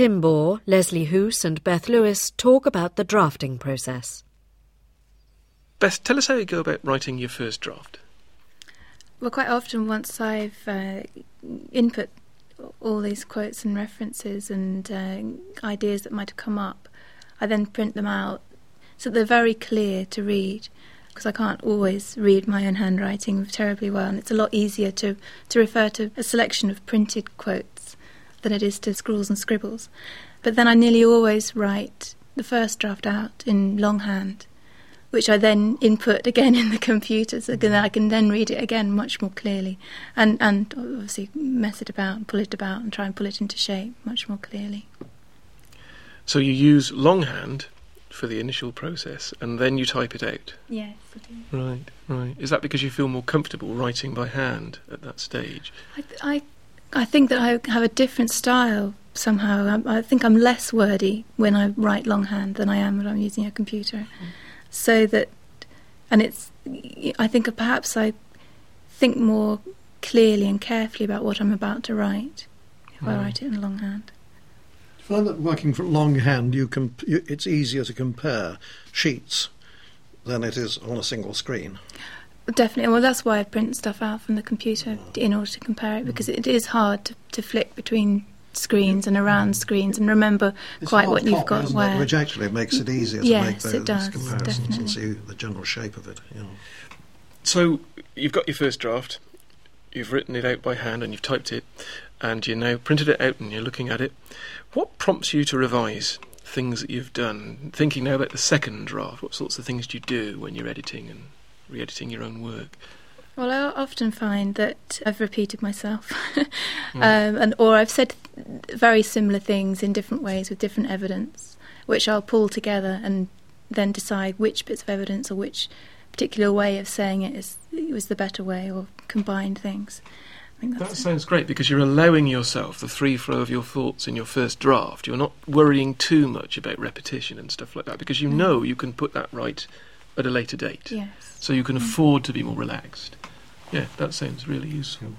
Tim Bohr, Leslie Hoos, and Beth Lewis talk about the drafting process. Beth, tell us how you go about writing your first draft. Well, quite often, once I've uh, input all these quotes and references and uh, ideas that might have come up, I then print them out so they're very clear to read because I can't always read my own handwriting terribly well, and it's a lot easier to, to refer to a selection of printed quotes than it is to scrawls and scribbles. But then I nearly always write the first draft out in longhand, which I then input again in the computer, so that mm. I can then read it again much more clearly, and and obviously mess it about and pull it about and try and pull it into shape much more clearly. So you use longhand for the initial process, and then you type it out. Yes. Right, right. Is that because you feel more comfortable writing by hand at that stage? I, I, I think that I have a different style somehow. I, I, think I'm less wordy when I write longhand than I am when I'm using a computer. Mm. So that, and it's, I think perhaps I think more clearly and carefully about what I'm about to write if I write it in longhand Do you find that working for longhand, you can you, it's easier to compare sheets than it is on a single screen. Definitely. Well, that's why I print stuff out from the computer in order to compare it because it is hard to, to flick between screens and around screens and remember it's quite what you've got where. It? Which actually makes it easier to yes, make those it does, comparisons definitely. and see the general shape of it. You know. So you've got your first draft, you've written it out by hand and you've typed it, and you now printed it out and you're looking at it. What prompts you to revise things that you've done? Thinking now about the second draft, what sorts of things do you do when you're editing and re editing your own work? Well, I often find that I've repeated myself, mm. um, and or I've said very similar things in different ways with different evidence, which I'll pull together and then decide which bits of evidence or which particular way of saying it is was the better way, or combine things that sounds great because you're allowing yourself the free flow of your thoughts in your first draft. You're not worrying too much about repetition and stuff like that because you mm. know you can put that right at a later date. Yes. So you can mm. afford to be more relaxed. Yeah, that sounds really useful.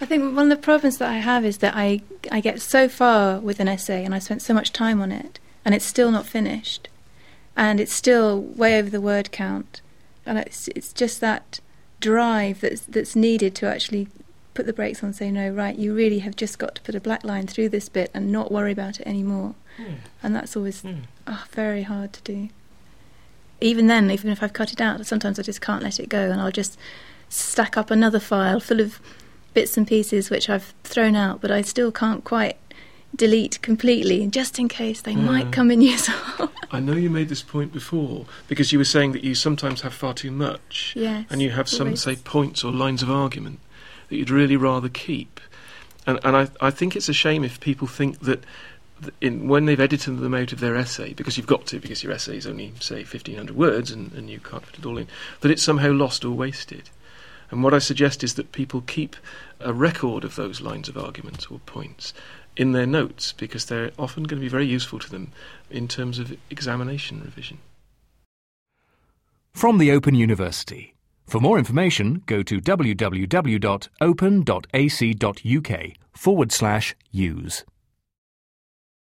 I think one of the problems that I have is that I I get so far with an essay and I spent so much time on it and it's still not finished, and it's still way over the word count, and it's it's just that drive that's that's needed to actually put the brakes on and say, no, right, you really have just got to put a black line through this bit and not worry about it anymore. Yeah. And that's always yeah. oh, very hard to do. Even then, even if I've cut it out, sometimes I just can't let it go and I'll just stack up another file full of bits and pieces which I've thrown out, but I still can't quite delete completely, just in case they hmm. might come in useful. I know you made this point before because you were saying that you sometimes have far too much, yes, and you have some, say, points or lines of argument that you'd really rather keep. And, and I, I think it's a shame if people think that in, when they've edited them out of their essay, because you've got to, because your essay is only, say, 1,500 words and, and you can't fit it all in, that it's somehow lost or wasted. And what I suggest is that people keep a record of those lines of argument or points in their notes, because they're often going to be very useful to them in terms of examination revision. From the Open University. For more information, go to www.open.ac.uk forward slash use.